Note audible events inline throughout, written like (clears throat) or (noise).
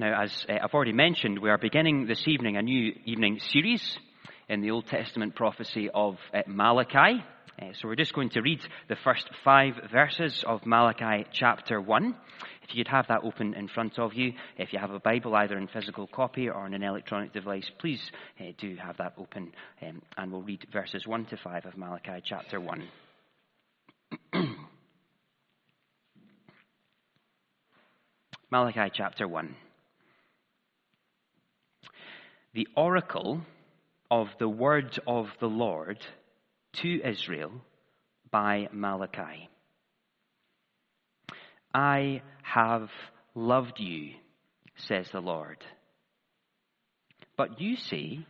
Now, as uh, I've already mentioned, we are beginning this evening a new evening series in the Old Testament prophecy of uh, Malachi. Uh, so we're just going to read the first five verses of Malachi chapter 1. If you could have that open in front of you, if you have a Bible either in physical copy or on an electronic device, please do have that open um, and we'll read verses 1 to 5 of Malachi chapter 1. (clears throat) Malachi chapter 1 the oracle of the word of the Lord to Israel by Malachi. I have loved you, says the Lord. But you say,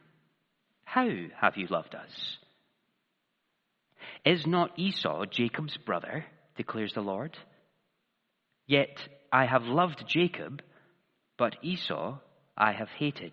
How have you loved us? Is not Esau Jacob's brother, declares the Lord? Yet I have loved Jacob, but Esau I have hated.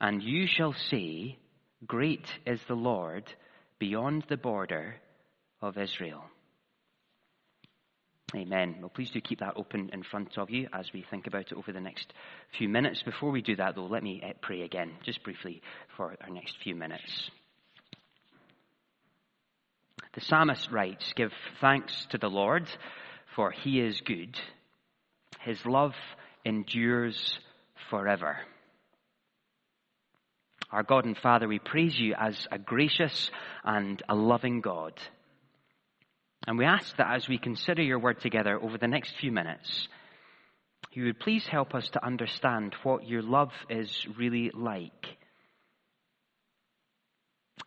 and you shall say, Great is the Lord beyond the border of Israel. Amen. Well, please do keep that open in front of you as we think about it over the next few minutes. Before we do that, though, let me uh, pray again, just briefly, for our next few minutes. The psalmist writes, Give thanks to the Lord, for he is good. His love endures forever. Our God and Father, we praise you as a gracious and a loving God. And we ask that as we consider your word together over the next few minutes, you would please help us to understand what your love is really like.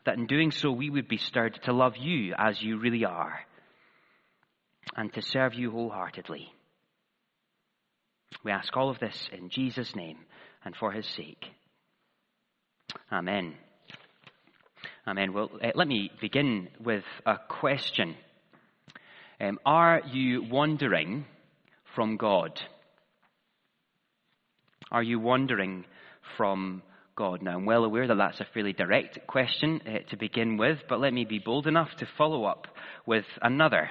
That in doing so, we would be stirred to love you as you really are and to serve you wholeheartedly. We ask all of this in Jesus' name and for his sake. Amen. Amen. Well, uh, let me begin with a question. Um, are you wandering from God? Are you wandering from God? Now, I'm well aware that that's a fairly direct question uh, to begin with, but let me be bold enough to follow up with another.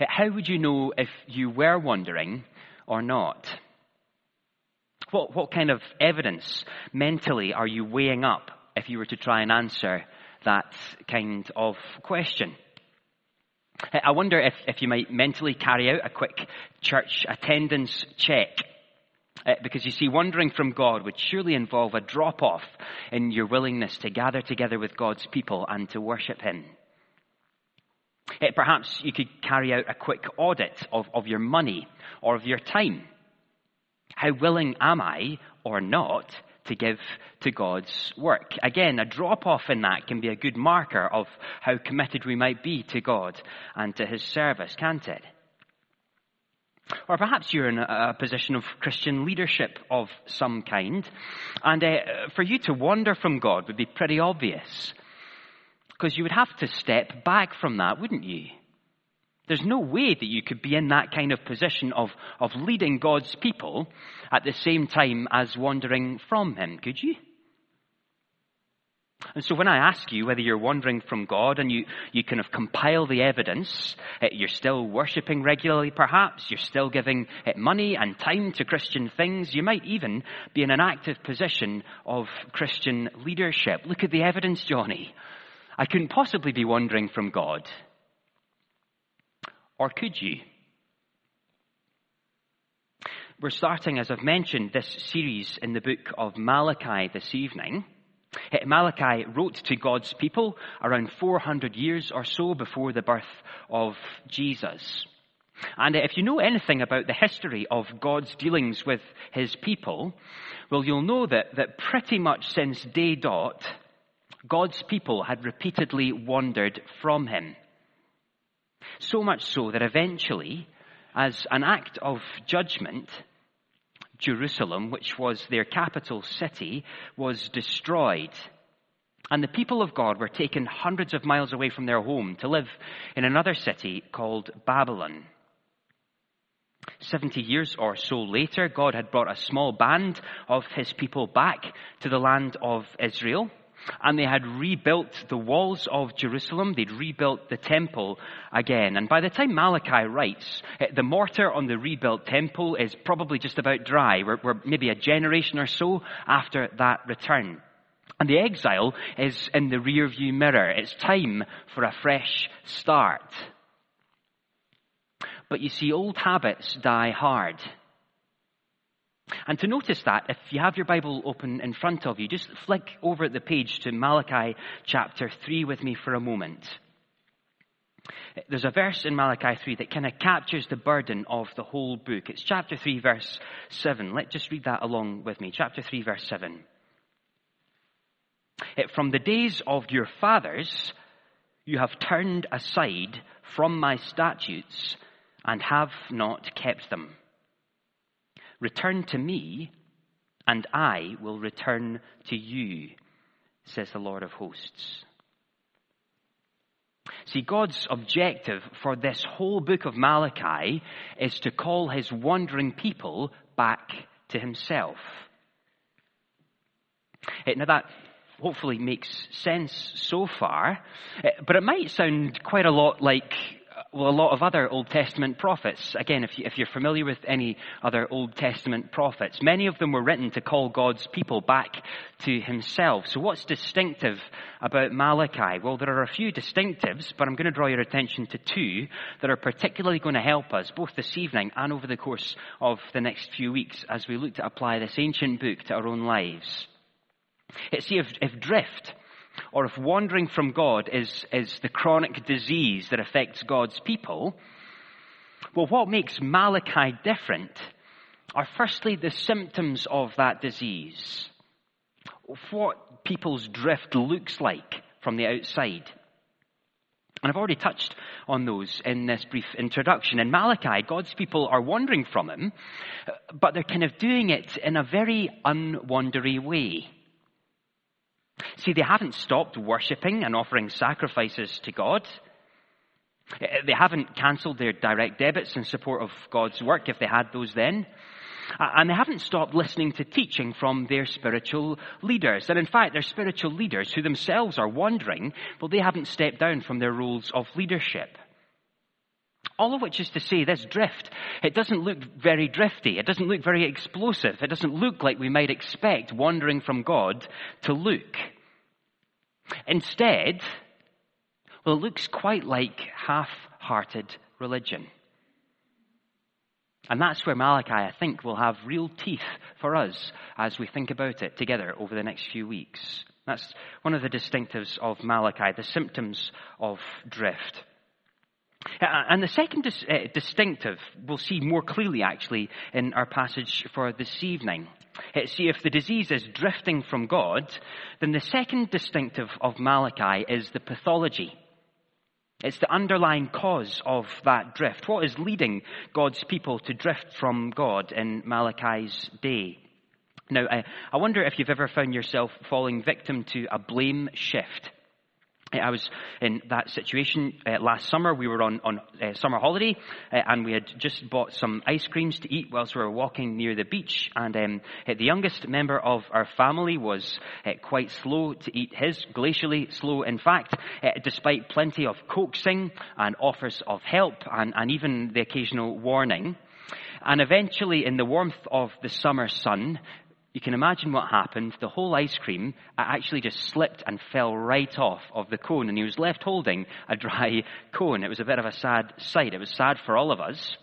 Uh, how would you know if you were wandering or not? What, what kind of evidence mentally are you weighing up if you were to try and answer that kind of question? I wonder if, if you might mentally carry out a quick church attendance check. Uh, because you see, wandering from God would surely involve a drop off in your willingness to gather together with God's people and to worship Him. Uh, perhaps you could carry out a quick audit of, of your money or of your time. How willing am I or not to give to God's work? Again, a drop off in that can be a good marker of how committed we might be to God and to His service, can't it? Or perhaps you're in a, position of Christian leadership of some kind, and uh, for you to wander from God would be pretty obvious. Because you would have to step back from that, wouldn't you? There's no way that you could be in that kind of position of, of leading God's people at the same time as wandering from Him, could you? And so when I ask you whether you're wandering from God and you, you kind of compile the evidence, uh, you're still worshipping regularly perhaps, you're still giving uh, money and time to Christian things, you might even be in an active position of Christian leadership. Look at the evidence, Johnny. I couldn't possibly be wandering from God. Or could you? We're starting, as I've mentioned, this series in the book of Malachi this evening. Malachi wrote to God's people around 400 years or so before the birth of Jesus. And uh, if you know anything about the history of God's dealings with his people, well, you'll know that, that pretty much since day dot, God's people had repeatedly wandered from him. So much so that eventually, as an act of judgment, Jerusalem, which was their capital city, was destroyed. And the people of God were taken hundreds of miles away from their home to live in another city called Babylon. 70 years or so later, God had brought a small band of his people back to the land of Israel. And they had rebuilt the walls of Jerusalem. They'd rebuilt the temple again. And by the time Malachi writes, eh, the mortar on the rebuilt temple is probably just about dry. We're, we're maybe a generation or so after that return. And the exile is in the rearview mirror. It's time for a fresh start. But you see, old habits die hard. And to notice that, if you have your Bible open in front of you, just flick over the page to Malachi chapter 3 with me for a moment. There's a verse in Malachi 3 that kind of captures the burden of the whole book. It's chapter 3, verse 7. Let's just read that along with me. Chapter 3, verse 7. From the days of your fathers, you have turned aside from my statutes and have not kept them. Return to me, and I will return to you, says the Lord of hosts. See, God's objective for this whole book of Malachi is to call his wandering people back to himself. Eh, now that hopefully makes sense so far, eh, but it might sound quite a lot like well, a lot of other Old Testament prophets. Again, if, you, if you're familiar with any other Old Testament prophets, many of them were written to call God's people back to himself. So what's distinctive about Malachi? Well, there are a few distinctives, but I'm going to draw your attention to two that are particularly going to help us both this evening and over the course of the next few weeks as we look to apply this ancient book to our own lives. See, if, if drift or if wandering from God is, is the chronic disease that affects God's people, well, what makes Malachi different are firstly the symptoms of that disease. What people's drift looks like from the outside. And I've already touched on those in this brief introduction. In Malachi, God's people are wandering from Him, but they're kind of doing it in a very unwandery way. See, they haven't stopped worshipping and offering sacrifices to God. They haven't cancelled their direct debits in support of God's work if they had those then. And they haven't stopped listening to teaching from their spiritual leaders. And in fact, their spiritual leaders, who themselves are wandering, well, they haven't stepped down from their roles of leadership. All of which is to say, this drift, it doesn't look very drifty. It doesn't look very explosive. It doesn't look like we might expect wandering from God to look. Instead, well, it looks quite like half-hearted religion. And that's where Malachi, I think, will have real teeth for us as we think about it together over the next few weeks. That's one of the distinctives of Malachi, the symptoms of drift. Uh, and the second dis- uh, distinctive we'll see more clearly actually in our passage for this evening. Uh, see, if the disease is drifting from God, then the second distinctive of Malachi is the pathology. It's the underlying cause of that drift. What is leading God's people to drift from God in Malachi's day? Now, I, I wonder if you've ever found yourself falling victim to a blame shift. I was in that situation uh, last summer. We were on, on uh, summer holiday uh, and we had just bought some ice creams to eat whilst we were walking near the beach. And um, uh, the youngest member of our family was uh, quite slow to eat his, glacially slow in fact, uh, despite plenty of coaxing and offers of help and, and even the occasional warning. And eventually, in the warmth of the summer sun, you can imagine what happened. The whole ice cream actually just slipped and fell right off of the cone, and he was left holding a dry (laughs) cone. It was a bit of a sad sight. It was sad for all of us.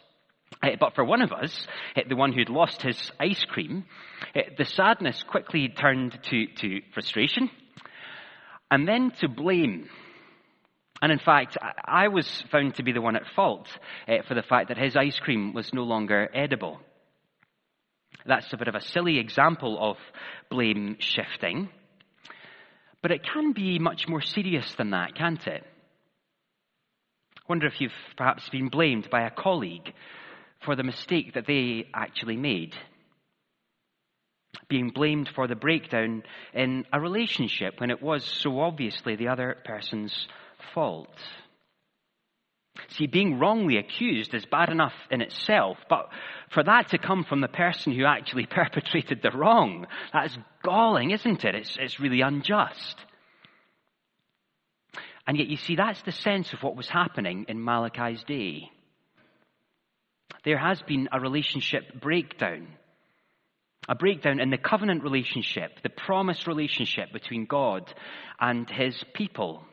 Eh, but for one of us, eh, the one who'd lost his ice cream, eh, the sadness quickly turned to, to frustration and then to blame. And in fact, I was found to be the one at fault for the fact that his ice cream was no longer edible. That's a bit of a silly example of blame shifting. But it can be much more serious than that, can't it? I wonder if you've perhaps been blamed by a colleague for the mistake that they actually made. being blamed for the breakdown in a relationship when it was so obviously the other person's fault. See, being wrongly accused is bad enough in itself, but for that to come from the person who actually (laughs) perpetrated the wrong, that's galling, isn't it? It's, it's really unjust. And yet, you see, that's the sense of what was happening in Malachi's day. There has been a relationship breakdown. A breakdown in the covenant relationship, the promised relationship between God and his people.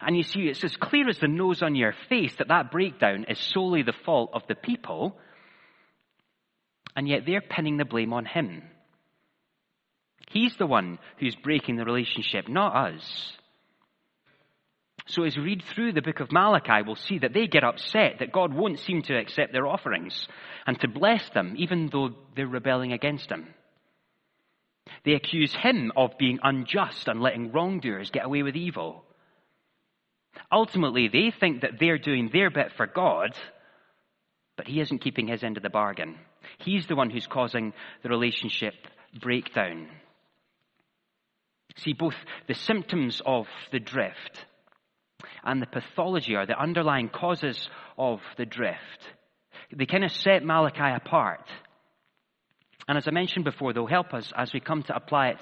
And you see, it's as clear as the nose on your face that that breakdown is solely the fault of the people, and yet they're pinning the blame on him. He's the one who's breaking the relationship, not us. So as we read through the book of Malachi, we'll see that they get upset that God won't seem to accept their offerings and to bless them, even though they're rebelling against him. They accuse him of being unjust and letting wrongdoers get away with evil. Ultimately, they think that they're doing their bit for God, but he isn't keeping his end of the bargain. He's the one who's causing the relationship breakdown. See, both the symptoms of the drift and the pathology or the underlying causes of the drift, they kind of set Malachi apart. And as I mentioned before, they'll help us as we come to apply it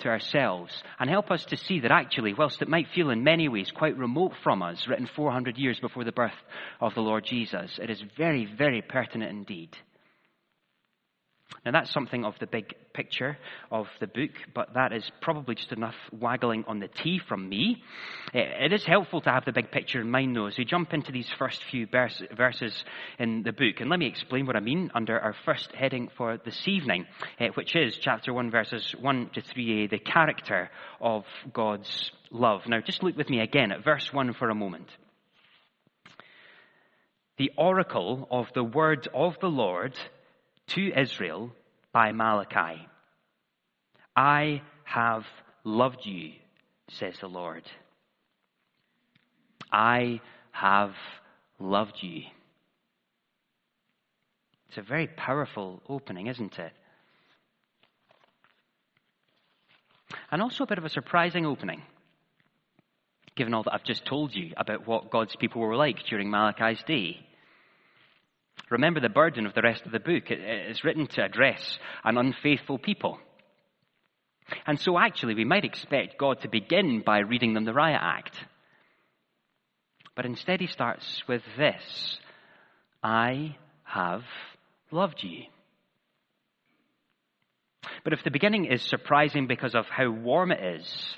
to ourselves and help us to see that actually, whilst it might feel in many ways quite remote from us, written 400 years before the birth of the Lord Jesus, it is very, very pertinent indeed. Now, that's something of the big picture of the book, but that is probably just enough waggling on the T from me. It is helpful to have the big picture in mind, though, as we jump into these first few verses in the book. And let me explain what I mean under our first heading for this evening, eh, which is chapter 1, verses 1 to 3a, the character of God's love. Now, just look with me again at verse 1 for a moment. The oracle of the word of the Lord to Israel by Malachi. I have loved you, says the Lord. I have loved you. It's a very powerful opening, isn't it? And also a bit of a surprising opening, given all that I've just told you about what God's people were like during Malachi's day. Remember the burden of the rest of the book. It is written to address an unfaithful people. And so, actually, we might expect God to begin by reading them the Riot Act. But instead, he starts with this I have loved you. But if the beginning is surprising because of how warm it is,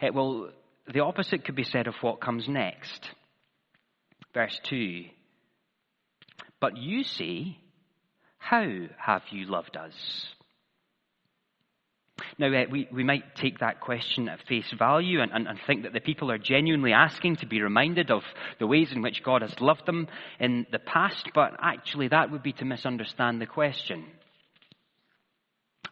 it will, the opposite could be said of what comes next. Verse 2 but you say, How have you loved us? Now, uh, we, we might take that question at face value and, and, and, think that the people are genuinely asking to be reminded of the ways in which God has loved them in the past, but actually that would be to misunderstand the question.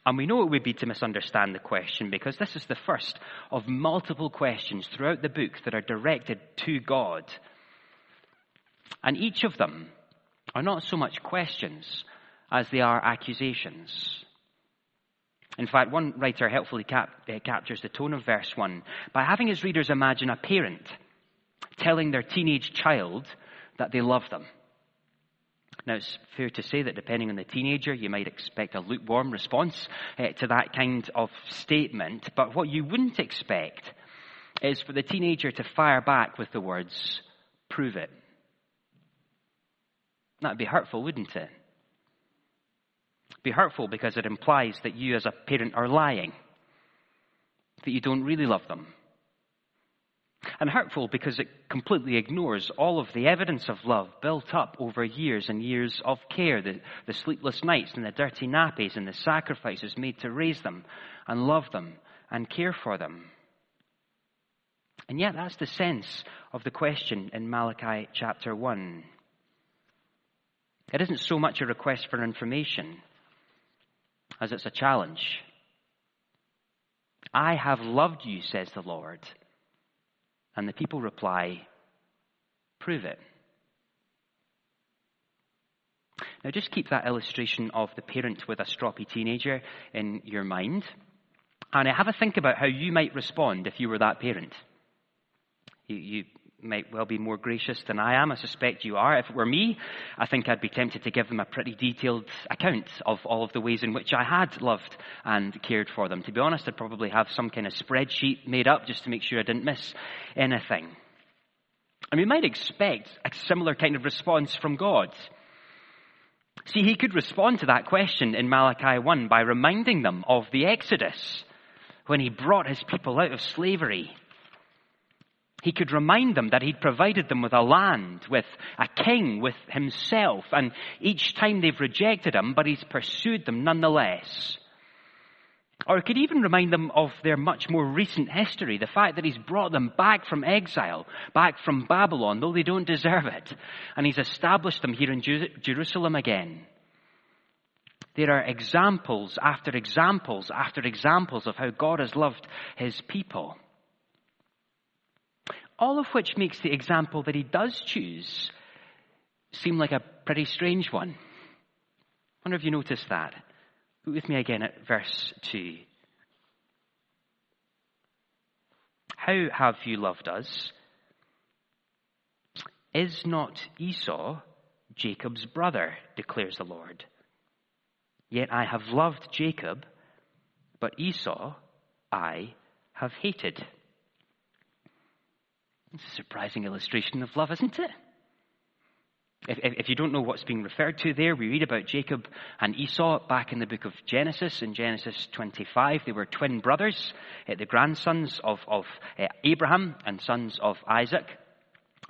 And we know it would be to misunderstand the question because this is the first of multiple questions throughout the book that are directed to God. And each of them are not so much questions as they are accusations. In fact, one writer helpfully cap- uh, captures the tone of verse 1 by having his readers imagine a parent telling their teenage child that they love them. Now, it's fair to say that depending on the teenager, you might expect a lukewarm response uh, to that kind of statement. But what you wouldn't expect is for the teenager to fire back with the words, prove it. That'd be hurtful, wouldn't it? Be hurtful because it implies that you as a parent are lying, that you don't really love them. And hurtful because it completely ignores all of the evidence of love built up over years and years of care the, the sleepless nights and the dirty nappies and the sacrifices made to raise them and love them and care for them. And yet, that's the sense of the question in Malachi chapter 1. It isn't so much a request for information as it's a challenge. I have loved you, says the Lord. And the people reply, Prove it. Now, just keep that illustration of the parent with a stroppy teenager in your mind. And have a think about how you might respond if you were that parent. You, you might well be more gracious than I am. I suspect you are. If it were me, I think I'd be tempted to give them a pretty detailed account of all of the ways in which I had loved and cared for them. To be honest, I'd probably have some kind of spreadsheet made up just to make sure I didn't miss anything. And we might expect a similar kind of response from God. See, he could respond to that question in Malachi 1 by reminding them of the Exodus when he brought his people out of slavery he could remind them that he'd provided them with a land, with a king, with himself, and each time they've rejected him, but he's pursued them nonetheless. Or he could even remind them of their much more recent history, the fact that he's brought them back from exile, back from Babylon, though they don't deserve it, and he's established them here in Jerusalem again. There are examples after examples after examples of how God has loved his people. All of which makes the example that he does choose seem like a pretty strange one. I wonder if you noticed that. Look with me again at verse 2. How have you loved us? Is not Esau Jacob's brother, declares the Lord? Yet I have loved Jacob, but Esau I have hated. It's a surprising illustration of love, isn't it? If, if, you don't know what's being referred to there, we read about Jacob and Esau back in the book of Genesis, in Genesis 25. They were twin brothers, uh, the grandsons of, of uh, Abraham and sons of Isaac.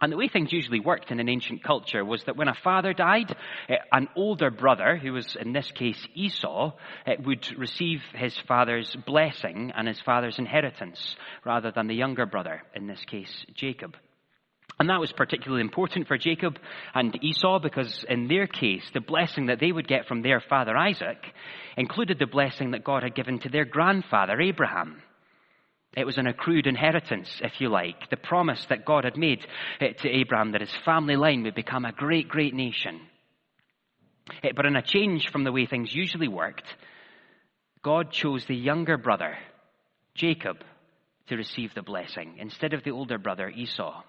And the way things usually worked in an ancient culture was that when a father died, eh, an older brother, who was in this case Esau, eh, would receive his father's blessing and his father's inheritance, rather than the younger brother, in this case Jacob. And that was particularly important for Jacob and Esau because in their case, the blessing that they would get from their father Isaac included the blessing that God had given to their grandfather Abraham. It was an accrued inheritance, if you like, the promise that God had made eh, to Abraham that his family line would become a great, great nation. Eh, but in a change from the way things usually worked, God chose the younger brother, Jacob, to receive the blessing instead of the older brother, Esau.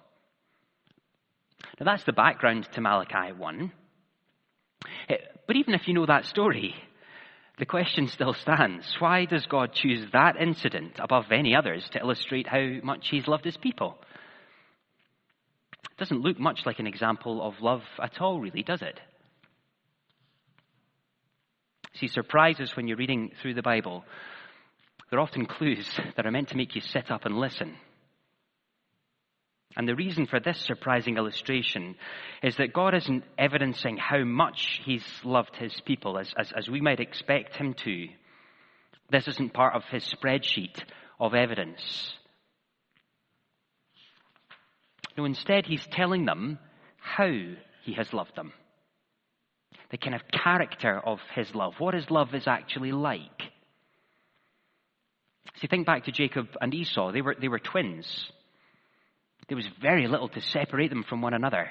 Now that's the background to Malachi 1. Eh, but even if you know that story, the question still stands. Why does God choose that incident above any others to illustrate how much He's loved His people? It doesn't look much like an example of love at all, really, does it? See, surprises when you're reading through the Bible, they're often clues (laughs) that are meant to make you sit up and listen. And the reason for this surprising illustration is that God isn't evidencing how much He's loved His people as, as, as we might expect Him to. This isn't part of His spreadsheet of evidence. No, instead, He's telling them how He has loved them. The kind of character of His love, what His love is actually like. See, think back to Jacob and Esau. They were, they were twins. There was very little to separate them from one another.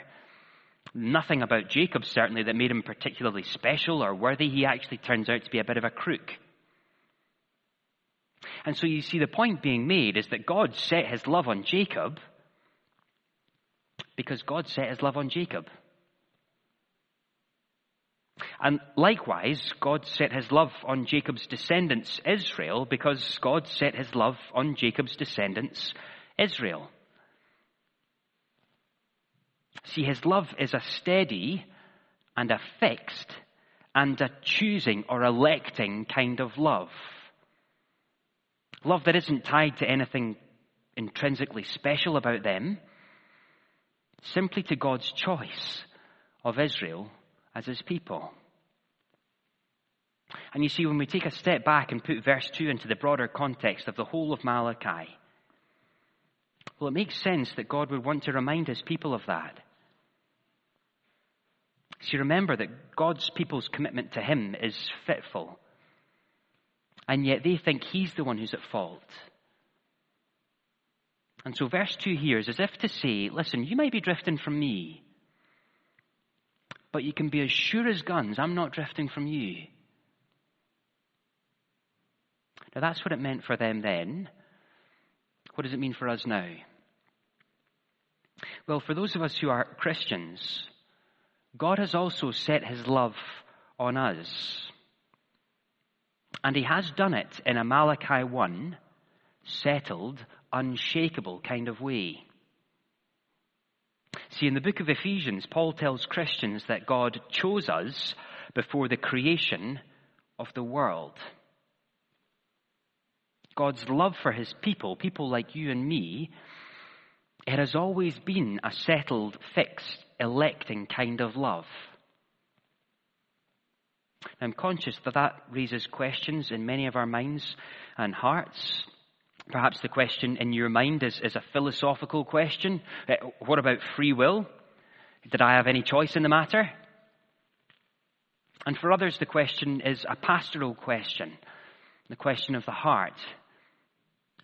Nothing about Jacob, certainly, that made him particularly special or worthy. He actually turns out to be a bit of a crook. And so you see, the point being made is that God set his love on Jacob because God set his love on Jacob. And likewise, God set his love on Jacob's descendants, Israel, because God set his love on Jacob's descendants, Israel. See, his love is a steady and a fixed and a choosing or electing kind of love. Love that isn't tied to anything intrinsically special about them, simply to God's choice of Israel as his people. And you see, when we take a step back and put verse 2 into the broader context of the whole of Malachi, well, it makes sense that God would want to remind his people of that. See, remember that God's people's commitment to Him is fitful. And yet they think He's the one who's at fault. And so, verse 2 here is as if to say, listen, you might be drifting from me, but you can be as sure as guns, I'm not drifting from you. Now, that's what it meant for them then. What does it mean for us now? Well, for those of us who are Christians, God has also set his love on us. And he has done it in a Malachi 1 settled, unshakable kind of way. See, in the book of Ephesians, Paul tells Christians that God chose us before the creation of the world. God's love for his people, people like you and me, it has always been a settled, fixed, electing kind of love. I'm conscious that that raises questions in many of our minds and hearts. Perhaps the question in your mind is, is a philosophical question. Uh, what about free will? Did I have any choice in the matter? And for others, the question is a pastoral question, the question of the heart.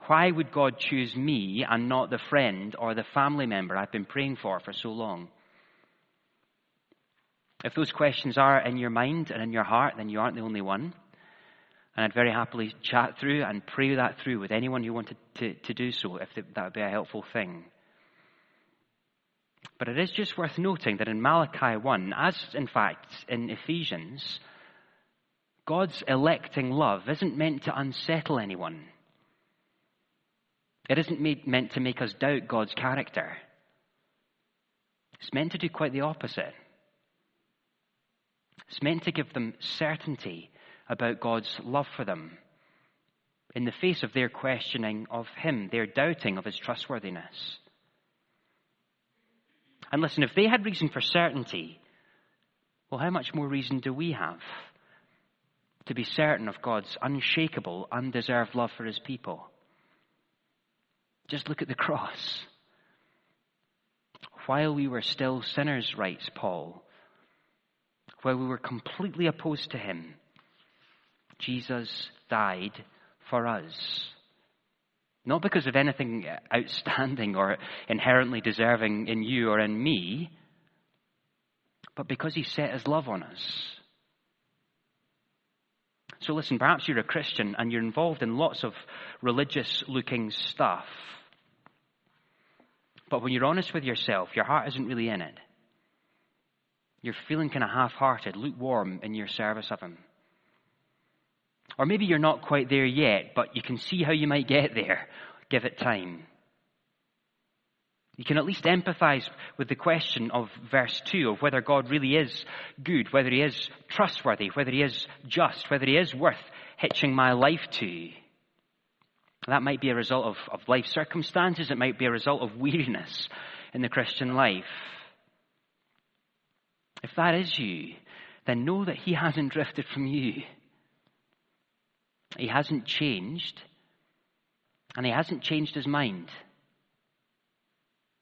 Why would God choose me and not the friend or the family member I've been praying for for so long? If those questions are in your mind and in your heart, then you aren't the only one. And I'd very happily chat through and pray that through with anyone who wanted to, to do so, if that would be a helpful thing. But it is just worth noting that in Malachi 1, as in fact in Ephesians, God's electing love isn't meant to unsettle anyone. It isn't made, meant to make us doubt God's character. It's meant to do quite the opposite. It's meant to give them certainty about God's love for them in the face of their questioning of Him, their doubting of His trustworthiness. And listen, if they had reason for certainty, well, how much more reason do we have to be certain of God's unshakable, undeserved love for His people? Just look at the (laughs) cross. While we were still sinners, writes Paul, while we were completely opposed to him, Jesus died for us. Not because of anything outstanding or inherently deserving in you or in me, but because he set his love on us. So listen, perhaps you're a Christian and you're involved in lots of religious looking stuff. But when you're honest with yourself, your heart isn't really in it. You're feeling kind of half hearted, lukewarm in your service of Him. Or maybe you're not quite there yet, but you can see how you might get (laughs) there. Give it time. You can at least empathize with the question of verse 2 of whether God really is good, whether He is trustworthy, whether He is just, whether He is worth hitching my life to. That might be a result of, of life circumstances. It might be a result of weariness in the Christian life. If that is you, then know that He hasn't drifted from you. He hasn't changed, and He hasn't changed His mind.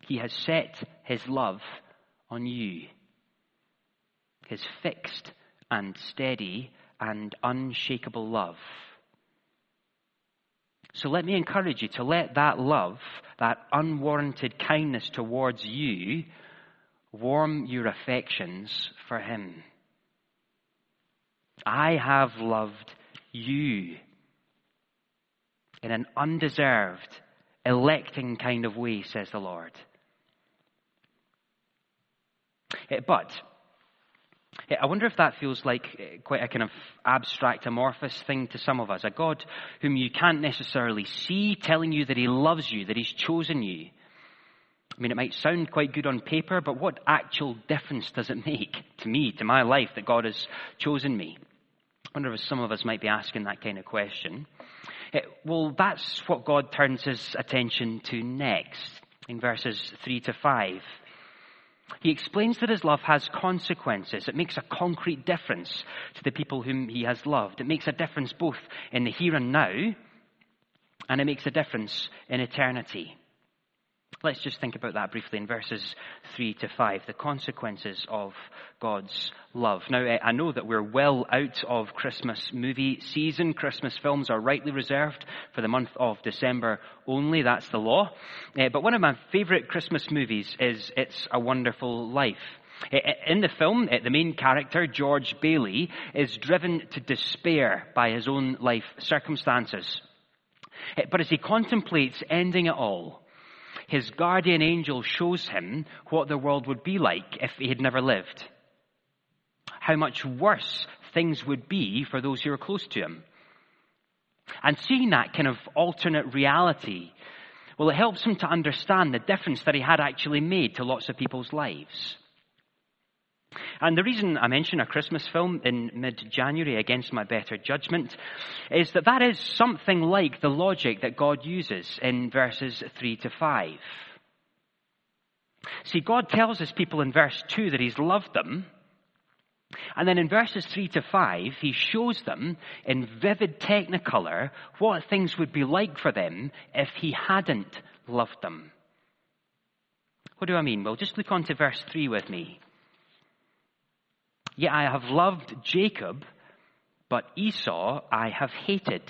He has set His love on you. His fixed and steady and unshakable love. So let me encourage you to let that love, that unwarranted kindness towards you, warm your affections for Him. I have loved you in an undeserved, electing kind of way, says the Lord. Eh, but I wonder if that feels like eh, quite a kind of abstract, amorphous thing to some of us. A God whom you can't necessarily see telling you that He loves you, that He's chosen you. I mean, it might sound quite good on paper, but what actual difference does it make to me, to my life, that God has chosen me? I wonder if some of us might be asking that kind of question. Eh, well, that's what God turns his attention to next in verses 3 to 5. He explains that his love has consequences. It makes a concrete difference to the people whom he has loved. It makes a difference both in the here and now, and it makes a difference in eternity. Let's just think about that briefly in verses 3 to 5, the consequences of God's love. Now, eh, I know that we're well out of Christmas movie season. Christmas films are rightly reserved for the month of December only. That's the law. Eh, but one of my favorite Christmas movies is It's a Wonderful Life. In the film, the main character, George Bailey, is driven to despair by his own life circumstances. But as he contemplates ending it all, his guardian angel shows him what the world would be like if he had never lived. How much worse things would be for those who are close to him. And seeing that kind of alternate reality, well, it helps him to understand the difference that he had actually made to lots of people's lives. And the reason I mention a Christmas film in mid-January against my better judgment is that that is something like the logic that God uses in verses 3 to 5. See, God tells his people in verse 2 that he's loved them. And then in verses 3 to 5, he shows them in vivid technicolor what things would be like for them if he hadn't loved them. What do I mean? Well, just look on to verse 3 with me. Yet I have loved Jacob, but Esau I have hated.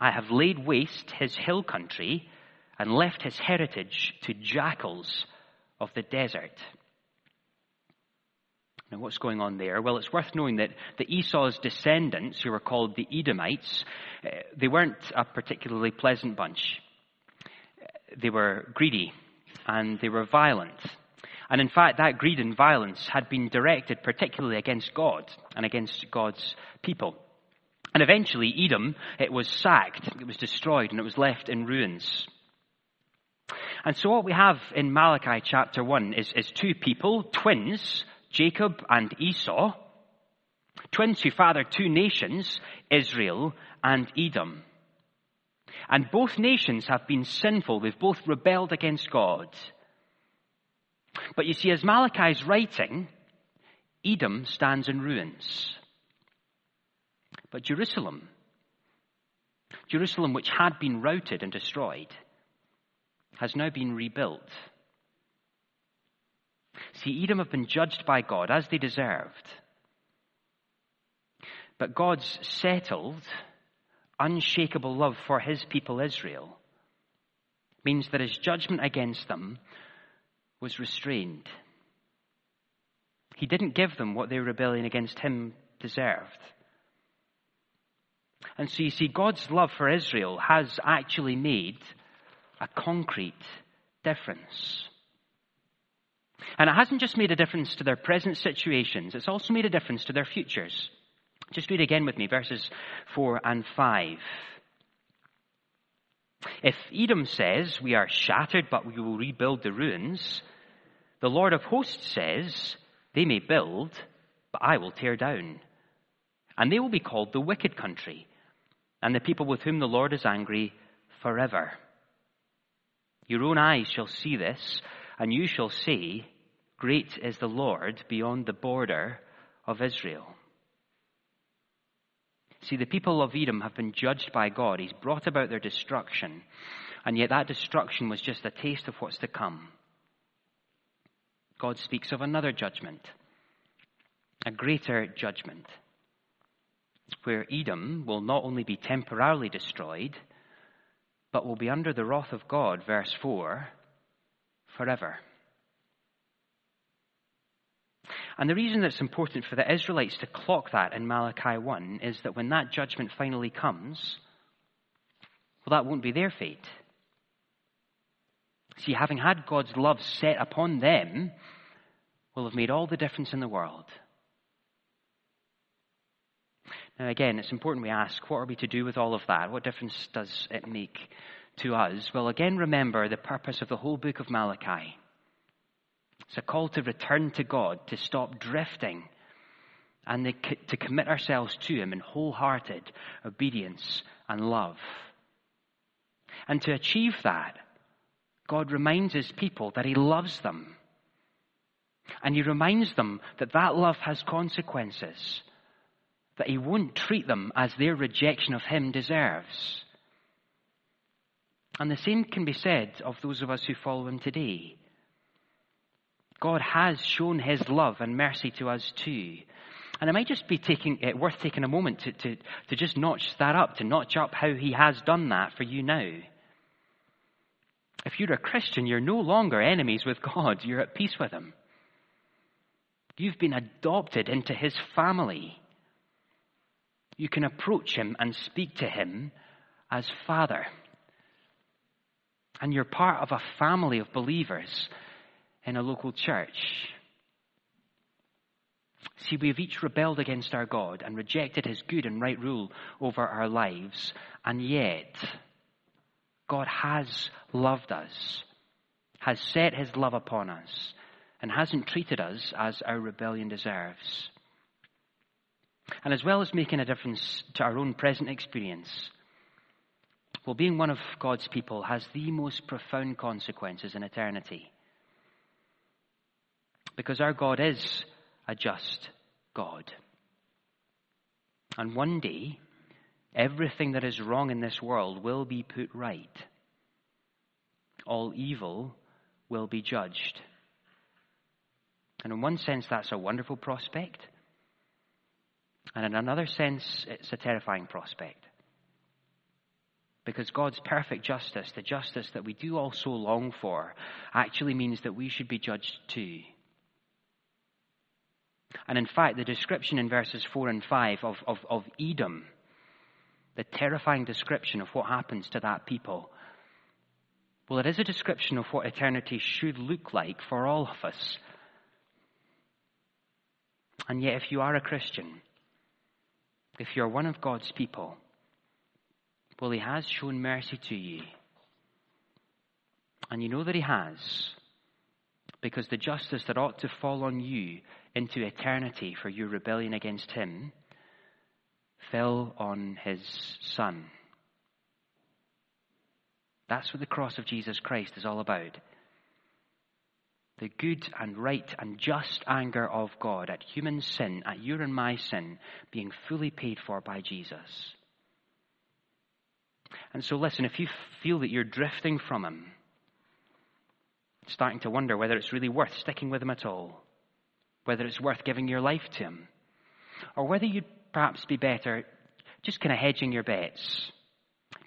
I have laid waste his hill country and left his heritage to jackals of the desert. Now, what's going on there? Well, it's worth knowing that the Esau's descendants, who were called the Edomites, eh, they weren't a particularly pleasant bunch. They were greedy and they were violent. And in fact, that greed and violence had been directed particularly against God and against God's people. And eventually, Edom, it was sacked, it was destroyed, and it was left in ruins. And so what we have in Malachi chapter 1 is, is two people, twins, Jacob and Esau, twins who fathered two nations, Israel and Edom. And both nations have been sinful. They've both rebelled against God. But you see, as Malachi's writing, Edom stands in ruins. But Jerusalem, Jerusalem which had been routed and destroyed, has now been rebuilt. See, Edom have been judged by God as they deserved. But God's settled, unshakable love for his people Israel means that his judgment against them was restrained. He didn't give them what their rebellion against him deserved. And so you see, God's love for Israel has actually made a concrete difference. And it hasn't just made a difference to their present situations, it's also made a difference to their futures. Just read again with me verses 4 and 5. If Edom says, We are shattered, but we will rebuild the ruins, the Lord of hosts says, They may build, but I will tear down. And they will be called the wicked country, and the people with whom the Lord is angry forever. Your own eyes shall see this, and you shall say, Great is the Lord beyond the border of Israel. See, the people of Edom have been judged by God. He's brought about their destruction. And yet that destruction was just a taste of what's to come. God speaks of another judgment, a greater judgment, where Edom will not only be temporarily destroyed, but will be under the wrath of God, verse 4, forever. And the reason it's important for the Israelites to clock that in Malachi 1 is that when that judgment finally comes, well, that won't be their fate. See, having had God's love set upon them will have made all the difference in the world. Now, again, it's important we ask what are we to do with all of that? What difference does it make to us? Well, again, remember the purpose of the whole book of Malachi. It's a call to return to God, to stop drifting, and to commit ourselves to Him in wholehearted obedience and love. And to achieve that, God reminds his people that he loves them. And he reminds them that that love has consequences, that he won't treat them as their rejection of him deserves. And the same can be said of those of us who follow him today. God has shown his love and mercy to us too. And it might just be taking, uh, worth taking a moment to, to, to just notch that up, to notch up how he has done that for you now. If you're a Christian, you're no longer enemies with God, you're at peace with Him. You've been adopted into his family. You can approach him and speak to him as Father. And you're part of a family of believers in a local church. See, we have each rebelled against our God and rejected his good and right rule over our lives, and yet God has loved us, has set his love upon us, and hasn't treated us as our rebellion deserves. And as well as making a difference to our own present experience, well, being one of God's people has the most profound consequences in eternity. Because our God is a just God. And one day, everything that is wrong in this world will be put right. All evil will be judged. And in one sense, that's a wonderful prospect. And in another sense, it's a terrifying prospect. Because God's perfect justice, the justice that we do all so long for, actually means that we should be judged too. And in fact, the description in verses 4 and 5 of, of, of Edom, the terrifying description of what happens to that people, well, it is a description of what eternity should look like for all of us. And yet, if you are a Christian, if you're one of God's people, well, He has shown mercy to you. And you know that He has, because the justice that ought to fall on you into eternity for your rebellion against Him fell on His Son. That's what the cross of Jesus Christ is all about the good and right and just anger of God at human sin, at your and my sin, being fully paid for by Jesus. And so, listen, if you feel that you're drifting from Him, starting to wonder whether it's really worth sticking with Him at all, whether it's worth giving your life to Him, or whether you'd perhaps be better just kind of hedging your bets.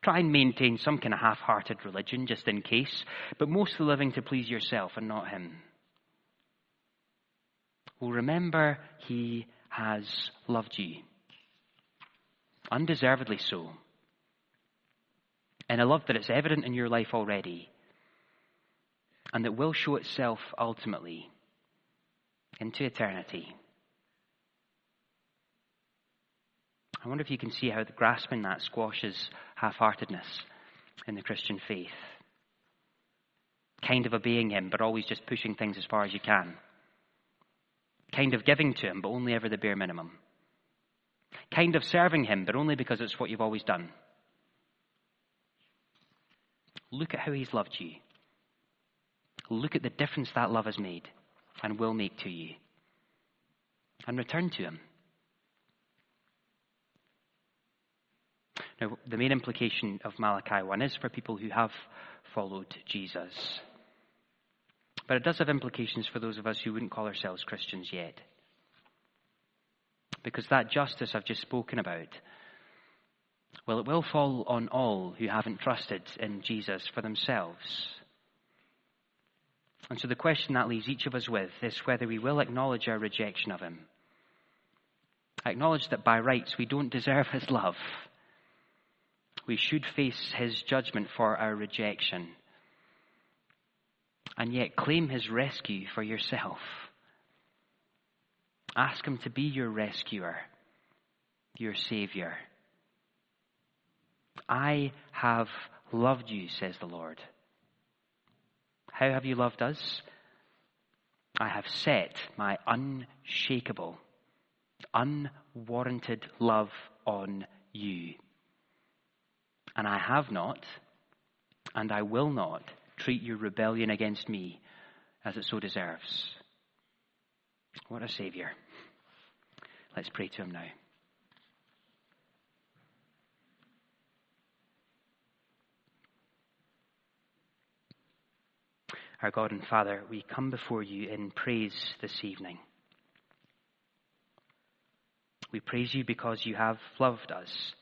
Try and maintain some kind of half hearted religion just in case, but mostly living to please yourself and not Him. Well, remember, He has loved you. Undeservedly so. And a love that is evident in your life already and that will show itself ultimately into eternity. I wonder if you can see how the grasping that squashes half heartedness in the Christian faith. Kind of obeying Him, but always just pushing things as far as you can kind of giving to Him, but only ever the bare minimum. Kind of serving Him, but only because it's what you've always done. Look at how He's loved you. Look at the difference that love has made and will make to you. And return to Him. Now, the main implication of Malachi 1 is for people who have followed Jesus. But it does have implications for those of us who wouldn't call ourselves Christians yet. Because that justice I've just spoken about, well, it will fall on all who haven't trusted in Jesus for themselves. And so the question that leaves each of us with is whether we will acknowledge our rejection of Him. Acknowledge that by rights we don't deserve His love. We should face His judgment for our rejection and yet claim his rescue for yourself. Ask him to be your rescuer, your savior. I have loved you, says the Lord. How have you loved us? I have set my unshakable, unwarranted love on you. And I have not, and I will not treat your rebellion against me as it so deserves. What a Savior. Let's pray to Him now. Our God and Father, we come before you in praise this evening. We praise you because you have loved us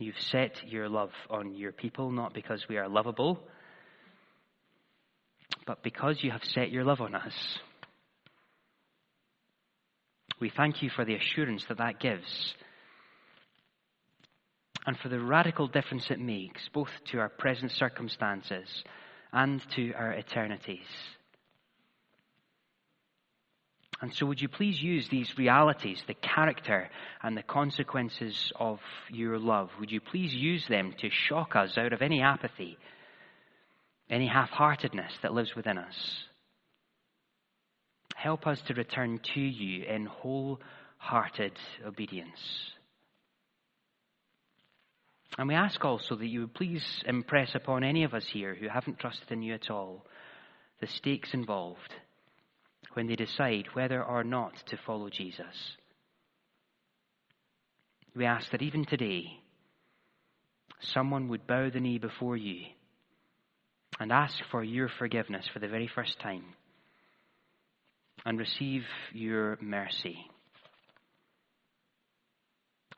You've set your love on your people, not because we are lovable, but because you have set your love on us. We thank you for the assurance that that gives and for the radical difference it makes, both to our present circumstances and to our eternities. And so, would you please use these realities, the character and the consequences of your love, would you please use them to shock us out of any apathy, any half heartedness that lives within us? Help us to return to you in wholehearted obedience. And we ask also that you would please impress upon any of us here who haven't trusted in you at all the stakes involved when they decide whether or not to follow Jesus. We ask that even today, someone would bow the knee before you and ask for your forgiveness for the very first time and receive your mercy.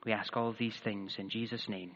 We ask all these things in Jesus' name